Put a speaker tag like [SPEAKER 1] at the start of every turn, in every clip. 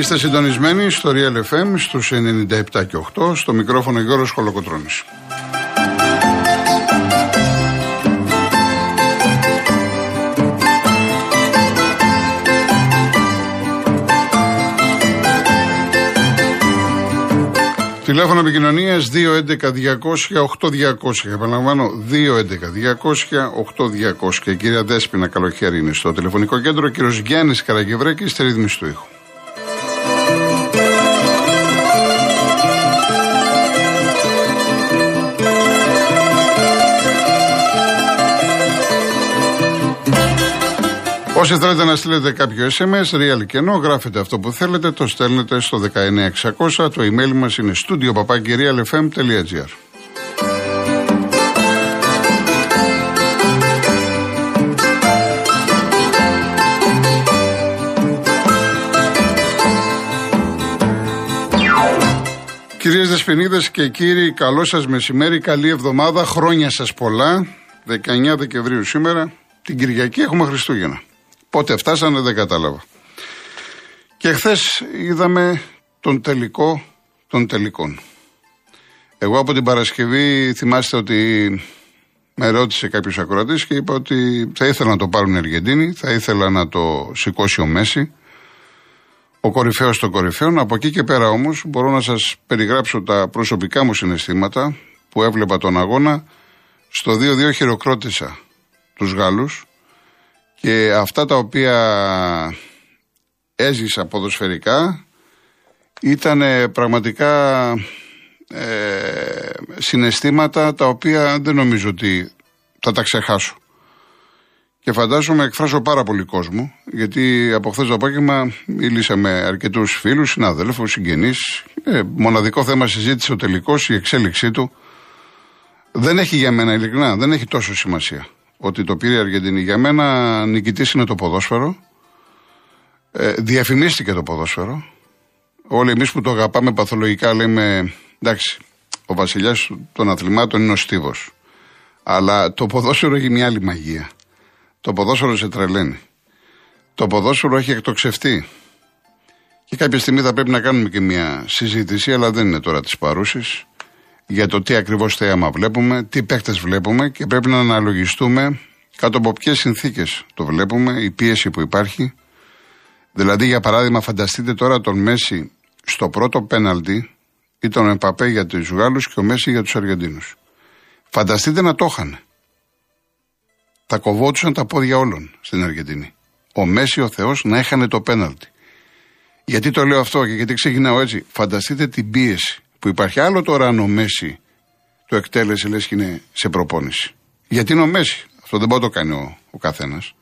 [SPEAKER 1] Είστε συντονισμένοι στο Real FM στους 97 και 8 στο μικρόφωνο Γιώργος Χολοκοτρώνης. Τηλέφωνο επικοινωνίας 211-200-8200. Επαναλαμβάνω 211-200-8200. Κυρία Δέσπινα Καλοχέρη είναι στο τηλεφωνικό κέντρο. Κύριος Γιάννης Καραγευρέκης στη ρύθμιση του ήχου. Όσοι θέλετε να στείλετε κάποιο SMS, real και ενώ, γράφετε αυτό που θέλετε, το στέλνετε στο 19600. Το email μας είναι studio.papakirialfm.gr Κυρίες Δεσποινίδες και κύριοι, καλό σας μεσημέρι, καλή εβδομάδα, χρόνια σας πολλά. 19 Δεκεμβρίου σήμερα, την Κυριακή έχουμε Χριστούγεννα. Πότε φτάσανε δεν κατάλαβα. Και χθες είδαμε τον τελικό των τελικών. Εγώ από την Παρασκευή θυμάστε ότι με ρώτησε κάποιος ακροατής και είπα ότι θα ήθελα να το πάρουν οι Αργεντίνοι, θα ήθελα να το σηκώσει ο Μέση, ο κορυφαίος των κορυφαίων. Από εκεί και πέρα όμως μπορώ να σας περιγράψω τα προσωπικά μου συναισθήματα που έβλεπα τον αγώνα. Στο 2-2 χειροκρότησα τους Γάλλους και αυτά τα οποία έζησα ποδοσφαιρικά ήταν πραγματικά ε, συναισθήματα τα οποία δεν νομίζω ότι θα τα ξεχάσω. Και φαντάζομαι εκφράζω πάρα πολύ κόσμο, γιατί από χθες το απόγευμα μίλησα με αρκετούς φίλους, συναδέλφους, συγγενείς. Ε, μοναδικό θέμα συζήτησε ο τελικός, η εξέλιξή του. Δεν έχει για μένα ειλικρινά, δεν έχει τόσο σημασία ότι το πήρε η Αργεντινή. Για μένα νικητής είναι το ποδόσφαιρο. Ε, διαφημίστηκε το ποδόσφαιρο. Όλοι εμείς που το αγαπάμε παθολογικά λέμε εντάξει, ο βασιλιάς των αθλημάτων είναι ο Στίβος. Αλλά το ποδόσφαιρο έχει μια άλλη μαγεία. Το ποδόσφαιρο σε τρελαίνει. Το ποδόσφαιρο έχει εκτοξευτεί. Και κάποια στιγμή θα πρέπει να κάνουμε και μια συζήτηση, αλλά δεν είναι τώρα της παρούσης για το τι ακριβώς θέαμα βλέπουμε, τι παίκτες βλέπουμε και πρέπει να αναλογιστούμε κάτω από ποιες συνθήκες το βλέπουμε, η πίεση που υπάρχει. Δηλαδή, για παράδειγμα, φανταστείτε τώρα τον Μέση στο πρώτο πέναλτι ή τον Εμπαπέ για τους Γάλλους και ο Μέση για τους Αργεντίνους. Φανταστείτε να το είχαν. Θα κοβόντουσαν τα πόδια όλων στην Αργεντινή. Ο Μέση, ο Θεός, να έχανε το πέναλτι. Γιατί το λέω αυτό και γιατί ξεκινάω έτσι. Φανταστείτε την πίεση που υπάρχει. Άλλο τώρα αν ο Μέση το εκτέλεσε λες και είναι σε προπόνηση. Γιατί είναι ο Μέση. Αυτό δεν μπορεί να το κάνει ο, ο καθένας.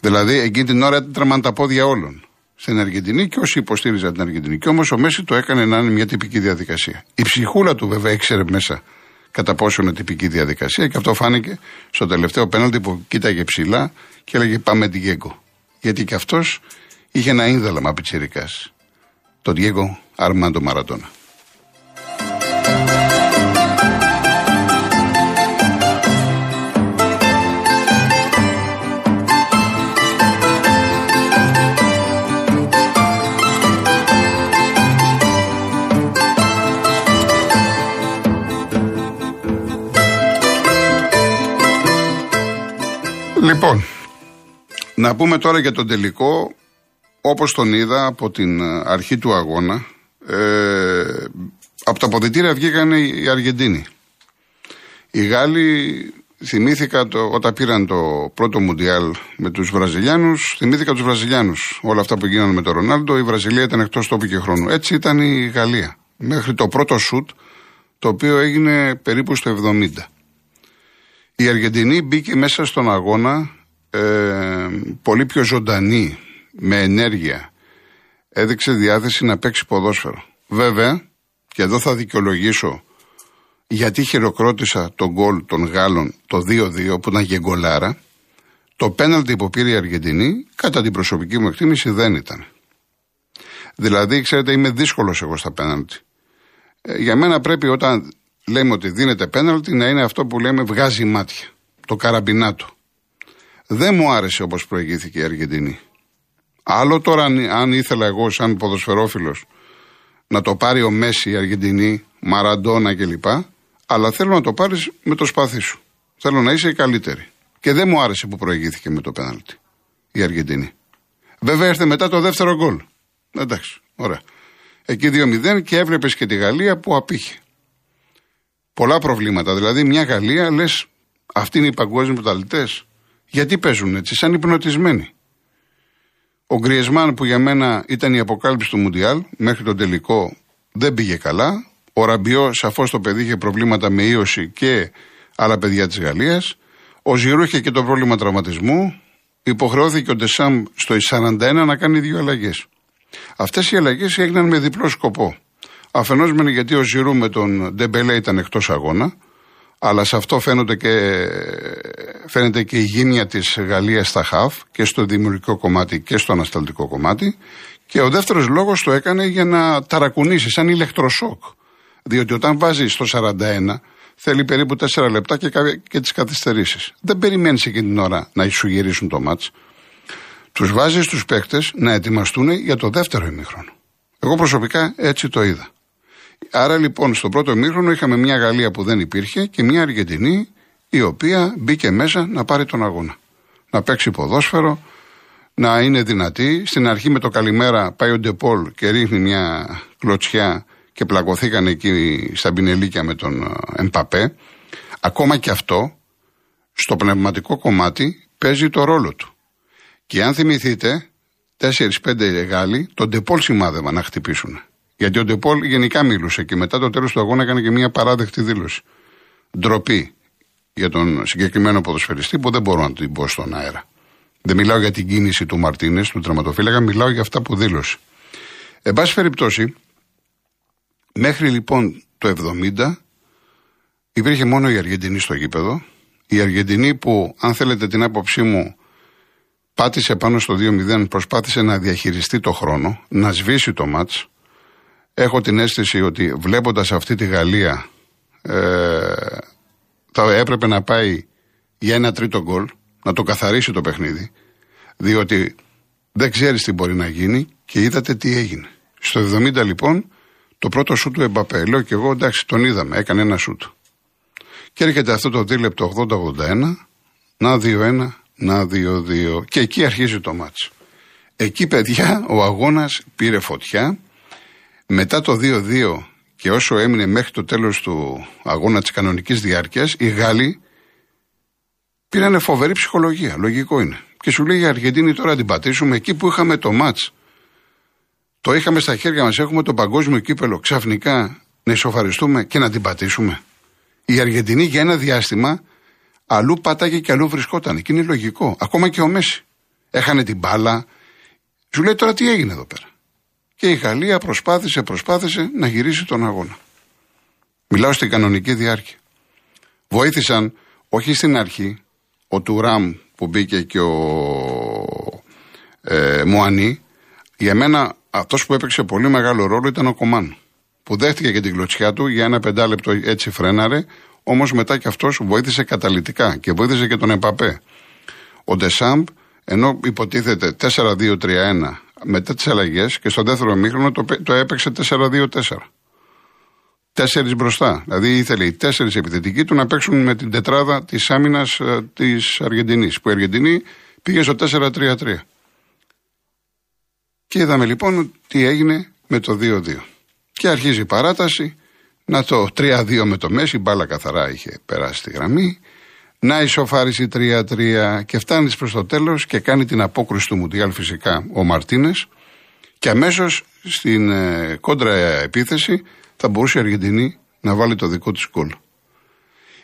[SPEAKER 1] Δηλαδή εκείνη την ώρα έτρεμαν τα πόδια όλων στην Αργεντινή και όσοι υποστήριζαν την Αργεντινή. Και όμως ο Μέση το έκανε να είναι μια τυπική διαδικασία. Η ψυχούλα του βέβαια ήξερε μέσα κατά πόσο είναι τυπική διαδικασία και αυτό φάνηκε στο τελευταίο πέναλτι που κοίταγε ψηλά και έλεγε Πάμε την Γέγκο. Γιατί και αυτός είχε ένα ίνδαλμα πιτσυρικά. Τον Διέγκο Αρμάντο Μαρατόνα. Λοιπόν, να πούμε τώρα για τον τελικό, όπως τον είδα από την αρχή του αγώνα, ε, από τα αποδητήρια βγήκαν οι Αργεντίνοι. Οι Γάλλοι θυμήθηκα το, όταν πήραν το πρώτο Μουντιάλ με τους Βραζιλιάνους, θυμήθηκα τους Βραζιλιάνους. Όλα αυτά που γίνανε με τον Ρονάλντο, η Βραζιλία ήταν εκτός τόπου και χρόνου. Έτσι ήταν η Γαλλία. Μέχρι το πρώτο σουτ, το οποίο έγινε περίπου στο 70. Η Αργεντινή μπήκε μέσα στον αγώνα ε, πολύ πιο ζωντανή, με ενέργεια. Έδειξε διάθεση να παίξει ποδόσφαιρο. Βέβαια, και εδώ θα δικαιολογήσω γιατί χειροκρότησα τον γκολ των Γάλλων το 2-2 που ήταν γεγκολάρα, το πέναλτι που πήρε η Αργεντινή, κατά την προσωπική μου εκτίμηση, δεν ήταν. Δηλαδή, ξέρετε, είμαι δύσκολος εγώ στα πέναλτι. Ε, για μένα πρέπει όταν λέμε ότι δίνεται πέναλτι να είναι αυτό που λέμε βγάζει μάτια. Το καραμπινάτο. Δεν μου άρεσε όπως προηγήθηκε η Αργεντινή. Άλλο τώρα αν, ήθελα εγώ σαν ποδοσφαιρόφιλος να το πάρει ο Μέση, η Αργεντινή, Μαραντόνα κλπ. Αλλά θέλω να το πάρεις με το σπαθί σου. Θέλω να είσαι η καλύτερη. Και δεν μου άρεσε που προηγήθηκε με το πέναλτι η Αργεντινή. Βέβαια έρθε μετά το δεύτερο γκολ. Εντάξει, ωραία. Εκεί 2-0 και έβλεπες και τη Γαλλία που απήχε. Πολλά προβλήματα. Δηλαδή, μια Γαλλία λες, αυτοί είναι οι παγκόσμιοι πρωταθλητές. Γιατί παίζουν έτσι, σαν υπνοτισμένοι. Ο Γκριεσμάν που για μένα ήταν η αποκάλυψη του Μουντιάλ, μέχρι τον τελικό δεν πήγε καλά. Ο Ραμπιό, σαφώς το παιδί είχε προβλήματα με ίωση και άλλα παιδιά της Γαλλίας. Ο Ζηρού είχε και το πρόβλημα τραυματισμού. Υποχρεώθηκε ο Ντεσάμ στο 41 να κάνει δύο αλλαγές. Αυτές οι αλλαγές έγιναν με διπλό σκοπό. Αφενός μεν γιατί ο Ζηρού με τον Ντεμπελέ ήταν εκτός αγώνα, αλλά σε αυτό φαίνεται και, φαίνεται και η γύμνια της Γαλλίας στα ΧΑΦ και στο δημιουργικό κομμάτι και στο ανασταλτικό κομμάτι. Και ο δεύτερος λόγος το έκανε για να ταρακουνήσει, σαν ηλεκτροσόκ. Διότι όταν βάζει στο 41, θέλει περίπου 4 λεπτά και, και τις καθυστερήσεις. Δεν περιμένεις εκείνη την ώρα να σου γυρίσουν το μάτς. Τους βάζεις τους παίκτες να ετοιμαστούν για το δεύτερο ημίχρονο. Εγώ προσωπικά έτσι το είδα. Άρα λοιπόν στο πρώτο ημίχρονο είχαμε μια Γαλλία που δεν υπήρχε και μια Αργεντινή η οποία μπήκε μέσα να πάρει τον αγώνα. Να παίξει ποδόσφαιρο, να είναι δυνατή. Στην αρχή με το καλημέρα πάει ο Ντεπόλ και ρίχνει μια κλωτσιά και πλακωθήκαν εκεί στα πινελίκια με τον ε, Εμπαπέ. Ακόμα και αυτό στο πνευματικό κομμάτι παίζει το ρόλο του. Και αν θυμηθείτε, 4-5 Γάλλοι τον Ντεπόλ σημάδευαν να χτυπήσουν. Γιατί ο Ντεπόλ γενικά μίλουσε και μετά το τέλος του αγώνα έκανε και μια παράδεκτη δήλωση. Ντροπή για τον συγκεκριμένο ποδοσφαιριστή που δεν μπορώ να την πω στον αέρα. Δεν μιλάω για την κίνηση του Μαρτίνες, του τραυματοφύλακα, μιλάω για αυτά που δήλωσε. Εν πάση περιπτώσει, μέχρι λοιπόν το 70 υπήρχε μόνο η Αργεντινή στο γήπεδο. Η Αργεντινή που, αν θέλετε την άποψή μου, πάτησε πάνω στο 2-0, προσπάθησε να διαχειριστεί το χρόνο, να σβήσει το μάτς. Έχω την αίσθηση ότι βλέποντας αυτή τη Γαλλία ε, θα έπρεπε να πάει για ένα τρίτο γκολ, να το καθαρίσει το παιχνίδι, διότι δεν ξέρεις τι μπορεί να γίνει και είδατε τι έγινε. Στο 70 λοιπόν το πρώτο σούτ του Εμπαπέ. Λέω και εγώ εντάξει τον είδαμε, έκανε ένα σούτ. Και έρχεται αυτό το δίλεπτο 80-81, να 2-1, να 2-2 και εκεί αρχίζει το μάτσο. Εκεί παιδιά ο αγώνας πήρε φωτιά, μετά το 2-2 και όσο έμεινε μέχρι το τέλος του αγώνα της κανονικής διάρκειας, οι Γάλλοι πήρανε φοβερή ψυχολογία, λογικό είναι. Και σου λέει η Αργεντίνη τώρα την πατήσουμε εκεί που είχαμε το μάτς. Το είχαμε στα χέρια μας, έχουμε το παγκόσμιο κύπελο, ξαφνικά να ισοφαριστούμε και να την πατήσουμε. Η Αργεντινή για ένα διάστημα αλλού πάταγε και αλλού βρισκόταν. Και είναι λογικό. Ακόμα και ο Μέση. Έχανε την μπάλα. Σου λέει τώρα τι έγινε εδώ πέρα; Και η Γαλλία προσπάθησε, προσπάθησε να γυρίσει τον αγώνα. Μιλάω στην κανονική διάρκεια. Βοήθησαν όχι στην αρχή ο Τουράμ που μπήκε και ο ε, Μουανί. Για μένα αυτός που έπαιξε πολύ μεγάλο ρόλο ήταν ο Κομάν. Που δέχτηκε και την κλωτσιά του για ένα πεντάλεπτο έτσι φρέναρε. Όμως μετά και αυτός βοήθησε καταλητικά και βοήθησε και τον Εμπαπέ. Ο Ντεσάμπ, ενώ υποτίθεται 4-2-3-1 μετά τι αλλαγές και στο δεύτερο μήχρονο το, το έπαιξε 4-2-4. Τέσσερις μπροστά. Δηλαδή ήθελε οι τέσσερις επιθετικοί του να παίξουν με την τετράδα της άμυνας ε, της Αργεντινής. Που η Αργεντινή πήγε στο 4-3-3. Και είδαμε λοιπόν τι έγινε με το 2-2. Και αρχίζει η παράταση. Να το 3-2 με το Μέση, μπάλα καθαρά είχε περάσει τη γραμμή. Να ισοφάρισει 3-3 και φτάνεις προς το τέλος και κάνει την απόκριση του Μουντιάλ φυσικά ο Μαρτίνες. Και αμέσως στην ε, κόντρα επίθεση θα μπορούσε η Αργεντινή να βάλει το δικό της γκολ.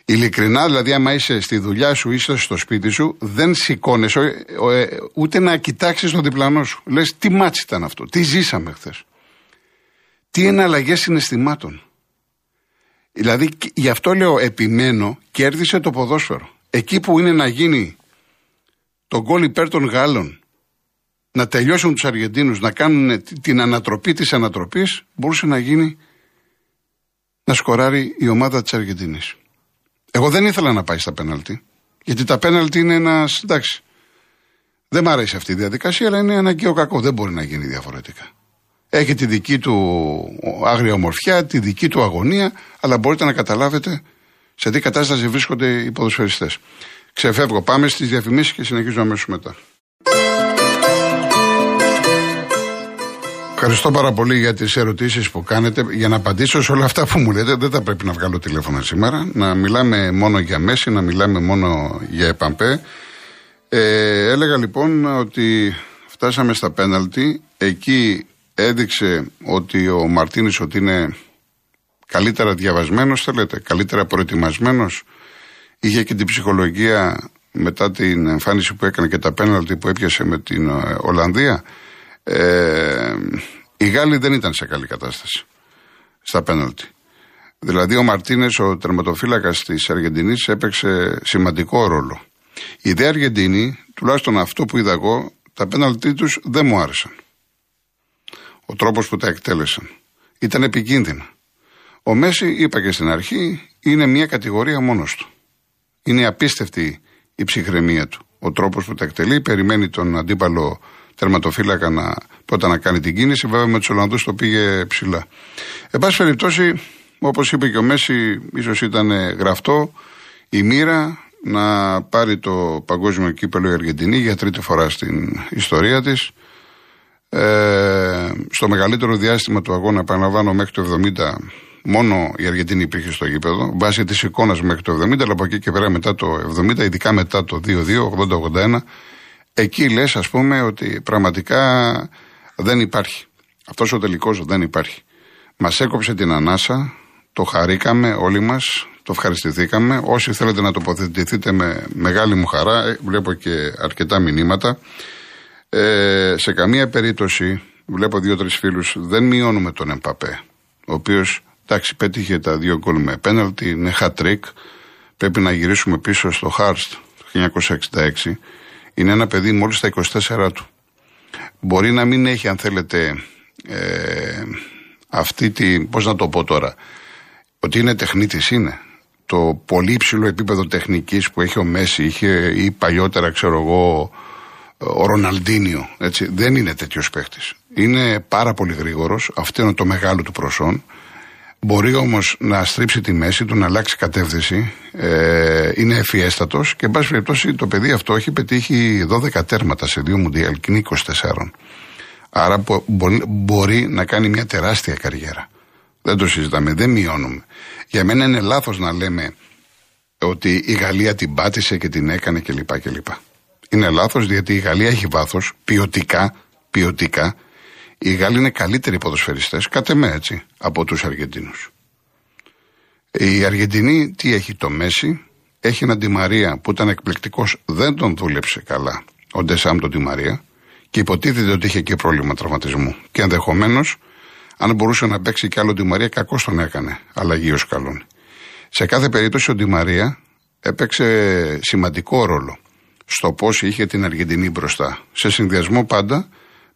[SPEAKER 1] Ειλικρινά, δηλαδή, άμα είσαι στη δουλειά σου, είσαι στο σπίτι σου, δεν σηκώνεσαι ε, ούτε να κοιτάξεις τον διπλανό σου. Λες, τι ματς ήταν αυτό, τι ζήσαμε χθες. Τι εναλλαγές συναισθημάτων. Δηλαδή, γι' αυτό λέω, επιμένω, κέρδισε το ποδόσφαιρο. Εκεί που είναι να γίνει το γκολ υπέρ των Γάλλων, να τελειώσουν τους Αργεντίνους, να κάνουν την ανατροπή της ανατροπής, μπορούσε να γίνει να σκοράρει η ομάδα της Αργεντινή. Εγώ δεν ήθελα να πάει στα πέναλτι. Γιατί τα πέναλτι είναι ένα. εντάξει. Δεν μ' αρέσει αυτή η διαδικασία, αλλά είναι αναγκαίο κακό. Δεν μπορεί να γίνει διαφορετικά. Έχει τη δική του άγρια ομορφιά, τη δική του αγωνία, αλλά μπορείτε να καταλάβετε σε τι κατάσταση βρίσκονται οι ποδοσφαιριστές. Ξεφεύγω. Πάμε στις διαφημίσεις και συνεχίζω αμέσως μετά. Ευχαριστώ πάρα πολύ για τις ερωτήσεις που κάνετε. Για να απαντήσω σε όλα αυτά που μου λέτε, δεν θα πρέπει να βγάλω τηλέφωνα σήμερα. Να μιλάμε μόνο για Μέση, να μιλάμε μόνο για Επαμπέ. Ε, έλεγα λοιπόν ότι φτάσαμε στα πέναλτι. Εκεί έδειξε ότι ο Μαρτίνης ότι είναι καλύτερα διαβασμένος, θέλετε, καλύτερα προετοιμασμένος. Είχε και την ψυχολογία μετά την εμφάνιση που έκανε και τα πέναλτι που έπιασε με την ε, Ολλανδία. Ε, οι Γάλλοι δεν ήταν σε καλή κατάσταση στα πέναλτι. Δηλαδή ο Μαρτίνες, ο τερματοφύλακας της Αργεντινής, έπαιξε σημαντικό ρόλο. Η ιδέα Αργεντινή, τουλάχιστον αυτό που είδα εγώ, τα πέναλτι τους δεν μου άρεσαν. Ο τρόπος που τα εκτέλεσαν. Ήταν επικίνδυνα. Ο Μέση, είπα και στην αρχή, είναι μια κατηγορία μόνος του. Είναι απίστευτη η ψυχραιμία του. Ο τρόπος που τα εκτελεί, περιμένει τον αντίπαλο τερματοφύλακα να, πρώτα να κάνει την κίνηση. Βέβαια με τους Ολλανδούς το πήγε ψηλά. Εν πάση περιπτώσει, όπως είπε και ο Μέση, ίσως ήταν γραφτό η μοίρα να πάρει το παγκόσμιο κύπελο η Αργεντινή για τρίτη φορά στην ιστορία της. Ε, στο μεγαλύτερο διάστημα του αγώνα, επαναλαμβάνω, μέχρι το 70, μόνο η Αργεντινή υπήρχε στο γήπεδο. Βάσει της εικόνας μέχρι το 70, αλλά από εκεί και πέρα μετά το 70, ειδικά μετά το 2-2, 80-81, εκεί λες, ας πούμε, ότι πραγματικά δεν υπάρχει. Αυτός ο τελικός δεν υπάρχει. Μας έκοψε την ανάσα, το χαρήκαμε όλοι μας, το ευχαριστηθήκαμε. Όσοι θέλετε να τοποθετηθείτε με μεγάλη μου χαρά, ε, βλέπω και αρκετά μηνύματα. Ε, σε καμία περίπτωση, βλέπω δύο-τρεις φίλους, δεν μειώνουμε τον Εμπαπέ. Ο οποίος, εντάξει, πέτυχε τα δύο γκολ με πέναλτι, είναι hat-trick. Πρέπει να γυρίσουμε πίσω στο Χάρστ το 1966. Είναι ένα παιδί μόλις στα 24 του. Μπορεί να μην έχει, αν θέλετε, ε, αυτή τη. Πώς να το πω τώρα. Ότι είναι τεχνίτης, είναι. Το πολύ υψηλό επίπεδο τεχνικής που έχει ο Μέση, είχε ή παλιότερα, ξέρω εγώ, ο Ροναλντίνιο. Έτσι. Δεν είναι τέτοιος παίχτης. Είναι πάρα πολύ γρήγορος. Αυτό είναι το μεγάλο του προσόν. Μπορεί όμως να στρίψει τη μέση του, να αλλάξει κατεύθυνση. Ε, είναι ευφιέστατο και, εν πάση περιπτώσει, το παιδί αυτό έχει πετύχει 12 τέρματα σε δύο μουντιάλ και είναι 24. Άρα μπορεί, μπορεί να κάνει μια τεράστια καριέρα. Δεν το συζητάμε, δεν μειώνουμε. Για μένα είναι λάθος να λέμε ότι η Γαλλία την πάτησε και την έκανε κλπ. κλπ. Είναι λάθος γιατί η Γαλλία έχει βάθος ποιοτικά, ποιοτικά οι Γάλλοι είναι καλύτεροι ποδοσφαιριστές, κάτε με έτσι, από τους Αργεντίνους. Η Αργεντινή τι έχει το Μέση, έχει έναν Μαρία που ήταν εκπληκτικός, δεν τον δούλεψε καλά ο Ντεσάμ τον Μαρία και υποτίθεται ότι είχε και πρόβλημα τραυματισμού. Και ενδεχομένως, αν μπορούσε να παίξει κι άλλο Μαρία, κακό τον έκανε, αλλαγή ω καλόν. Σε κάθε περίπτωση ο Μαρία έπαιξε σημαντικό ρόλο στο πώς είχε την Αργεντινή μπροστά. Σε συνδυασμό πάντα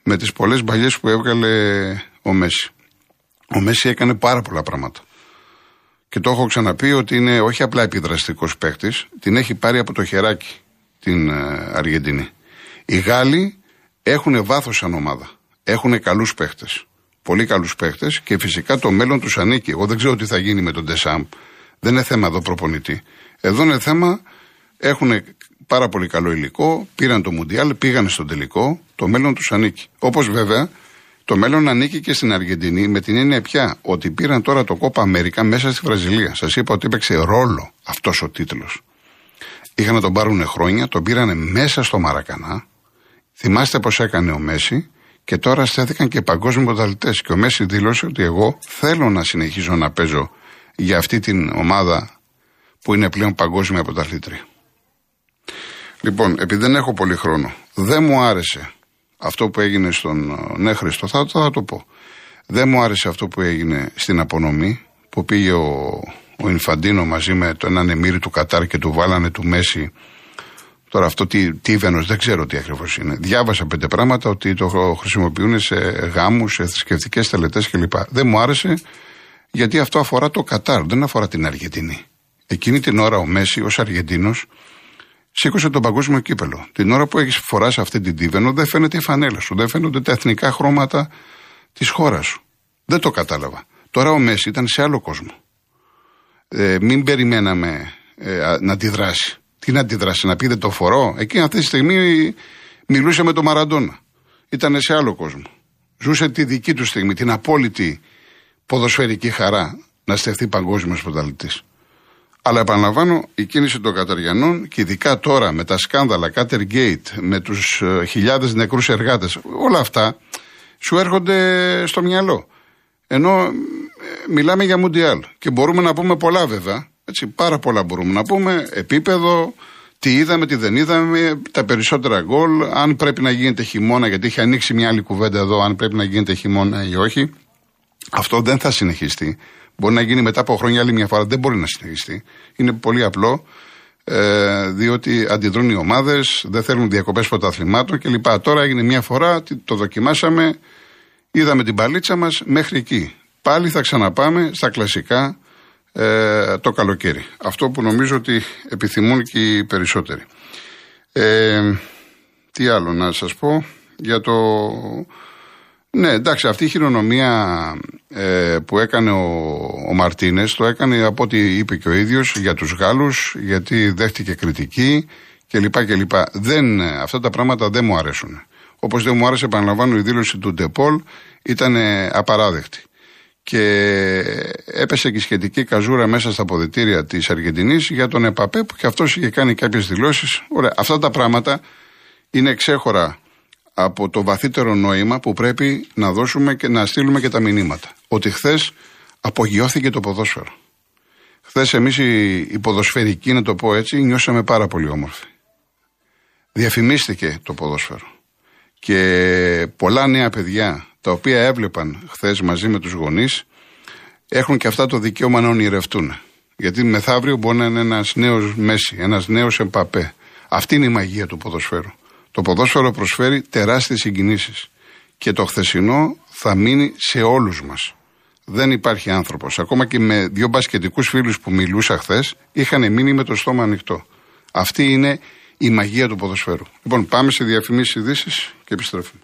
[SPEAKER 1] με τις πολλές μπαλιές που έβγαλε ο Μέση. Ο Μέση έκανε πάρα πολλά πράγματα. Και το έχω ξαναπεί ότι είναι όχι απλά επιδραστικός παίκτης, την έχει πάρει από το χεράκι την ε, Αργεντινή. Οι Γάλλοι έχουν βάθος σαν ομάδα. Έχουν καλούς παίχτε. Πολύ καλούς παίχτε και φυσικά το μέλλον τους ανήκει. Εγώ δεν ξέρω τι θα γίνει με τον Ντεσάμπ. Δεν είναι θέμα εδώ προπονητή. Εδώ είναι θέμα, έχουν πάρα πολύ καλό υλικό, πήραν το Μουντιάλ, πήγαν στον τελικό, το μέλλον τους ανήκει. Όπως βέβαια το μέλλον ανήκει και στην Αργεντινή με την έννοια πια ότι πήραν τώρα το Κόπα Αμέρικα μέσα στη Βραζιλία. Σας είπα ότι έπαιξε ρόλο αυτός ο τίτλος. Είχαν να τον πάρουν χρόνια, τον πήραν μέσα στο Μαρακανά. Θυμάστε πώς έκανε ο Μέση και τώρα στέθηκαν και παγκόσμιοι πρωταθλητές. Και ο Μέση δήλωσε ότι εγώ θέλω να συνεχίζω να παίζω για αυτή την ομάδα που είναι πλέον παγκόσμια πρωταθλήτρια. Λοιπόν, επειδή δεν έχω πολύ χρόνο, δεν μου άρεσε αυτό που έγινε στον. Ναι, Χρήστο, θα, θα το πω. Δεν μου άρεσε αυτό που έγινε στην απονομή, που πήγε ο, ο Ινφαντίνο μαζί με το έναν εμμύρι του Κατάρ και του βάλανε του Μέση. Τώρα αυτό τι, τι δεν ξέρω τι ακριβώς είναι. Διάβασα πέντε πράγματα ότι το χρησιμοποιούν σε γάμους, σε θρησκευτικές τελετές κλπ. Δεν μου άρεσε γιατί αυτό αφορά το Κατάρ, δεν αφορά την Αργεντινή. Εκείνη την ώρα ο Μέση ως Αργεντίνος Σήκωσε το παγκόσμιο κύπελο. Την ώρα που έχεις φοράσει αυτή την τίβενο, δεν φαίνεται η φανέλα σου, δεν φαίνονται τα εθνικά χρώματα της χώρας σου. Δεν το κατάλαβα. Τώρα ο Μέση ήταν σε άλλο κόσμο. Ε, μην περιμέναμε ε, να αντιδράσει. Τι να αντιδράσει, να πει δεν το φορώ. Εκεί αυτή τη στιγμή μιλούσε με τον Μαραντόνα. Ήταν σε άλλο κόσμο. Ζούσε τη δική του στιγμή, την απόλυτη ποδοσφαιρική χαρά να στεφθεί παγκόσμιος πρωταθλητής. Αλλά επαναλαμβάνω, η κίνηση των Καταριανών και ειδικά τώρα με τα σκάνδαλα Gate, με τους ε, χιλιάδες νεκρούς εργάτες, όλα αυτά σου έρχονται στο μυαλό. Ενώ ε, μιλάμε για Μουντιάλ και μπορούμε να πούμε πολλά βέβαια. Έτσι, πάρα πολλά μπορούμε να πούμε. Επίπεδο, τι είδαμε, τι δεν είδαμε, τα περισσότερα γκολ, αν πρέπει να γίνεται χειμώνα, γιατί έχει ανοίξει μια άλλη κουβέντα εδώ, αν πρέπει να γίνεται χειμώνα ή όχι. Αυτό δεν θα συνεχιστεί. Μπορεί να γίνει μετά από χρόνια άλλη μια φορά, δεν μπορεί να συνεχιστεί. Είναι πολύ απλό, ε, διότι αντιδρούν οι ομάδες, δεν θέλουν διακοπές πρωταθλημάτων κλπ. Τώρα έγινε μια φορά, το δοκιμάσαμε, είδαμε την παλίτσα μας μέχρι εκεί. Πάλι θα ξαναπάμε στα κλασικά ε, το καλοκαίρι. Αυτό που νομίζω ότι επιθυμούν και οι περισσότεροι. Ε, τι άλλο να σας πω για το... Ναι, εντάξει, αυτή η χειρονομία ε, που έκανε ο, ο Μαρτίνες το έκανε από ό,τι είπε και ο ίδιος για τους Γάλλους, γιατί δέχτηκε κριτική κλπ. κλπ. Δεν, αυτά τα πράγματα δεν μου αρέσουν. Όπως δεν μου άρεσε, επαναλαμβάνω, η δήλωση του Ντεπόλ ήταν απαράδεκτη και έπεσε και σχετική καζούρα μέσα στα αποδητήρια της Αργεντινής για τον ΕΠΑΠΕ που και αυτός είχε κάνει κάποιες δηλώσεις. Ωραία, αυτά τα πράγματα είναι ξέχωρα από το βαθύτερο νόημα που πρέπει να δώσουμε και να στείλουμε και τα μηνύματα. Ότι χθες απογειώθηκε το ποδόσφαιρο. Χθες εμείς οι, οι ποδοσφαιρικοί, να το πω έτσι, νιώσαμε πάρα πολύ όμορφοι. Διαφημίστηκε το ποδόσφαιρο. Και πολλά νέα παιδιά τα οποία έβλεπαν χθες μαζί με τους γονείς, έχουν και αυτά το δικαίωμα να ονειρευτούν. Γιατί μεθαύριο μπορεί να είναι ένας νέος Μέση, ένας νέος Εμπαπέ. Αυτή είναι η μαγεία του ποδοσφαίρου. Το ποδόσφαιρο προσφέρει τεράστιες συγκινήσεις. Και το χθεσινό θα μείνει σε όλους μας. Δεν υπάρχει άνθρωπος. Ακόμα και με δύο μπασκετικούς φίλους που μιλούσα χθες, είχαν μείνει με το στόμα ανοιχτό. Αυτή είναι η μαγεία του ποδοσφαίρου. Λοιπόν, πάμε σε διαφημίσεις ειδήσεις και επιστρέφουμε.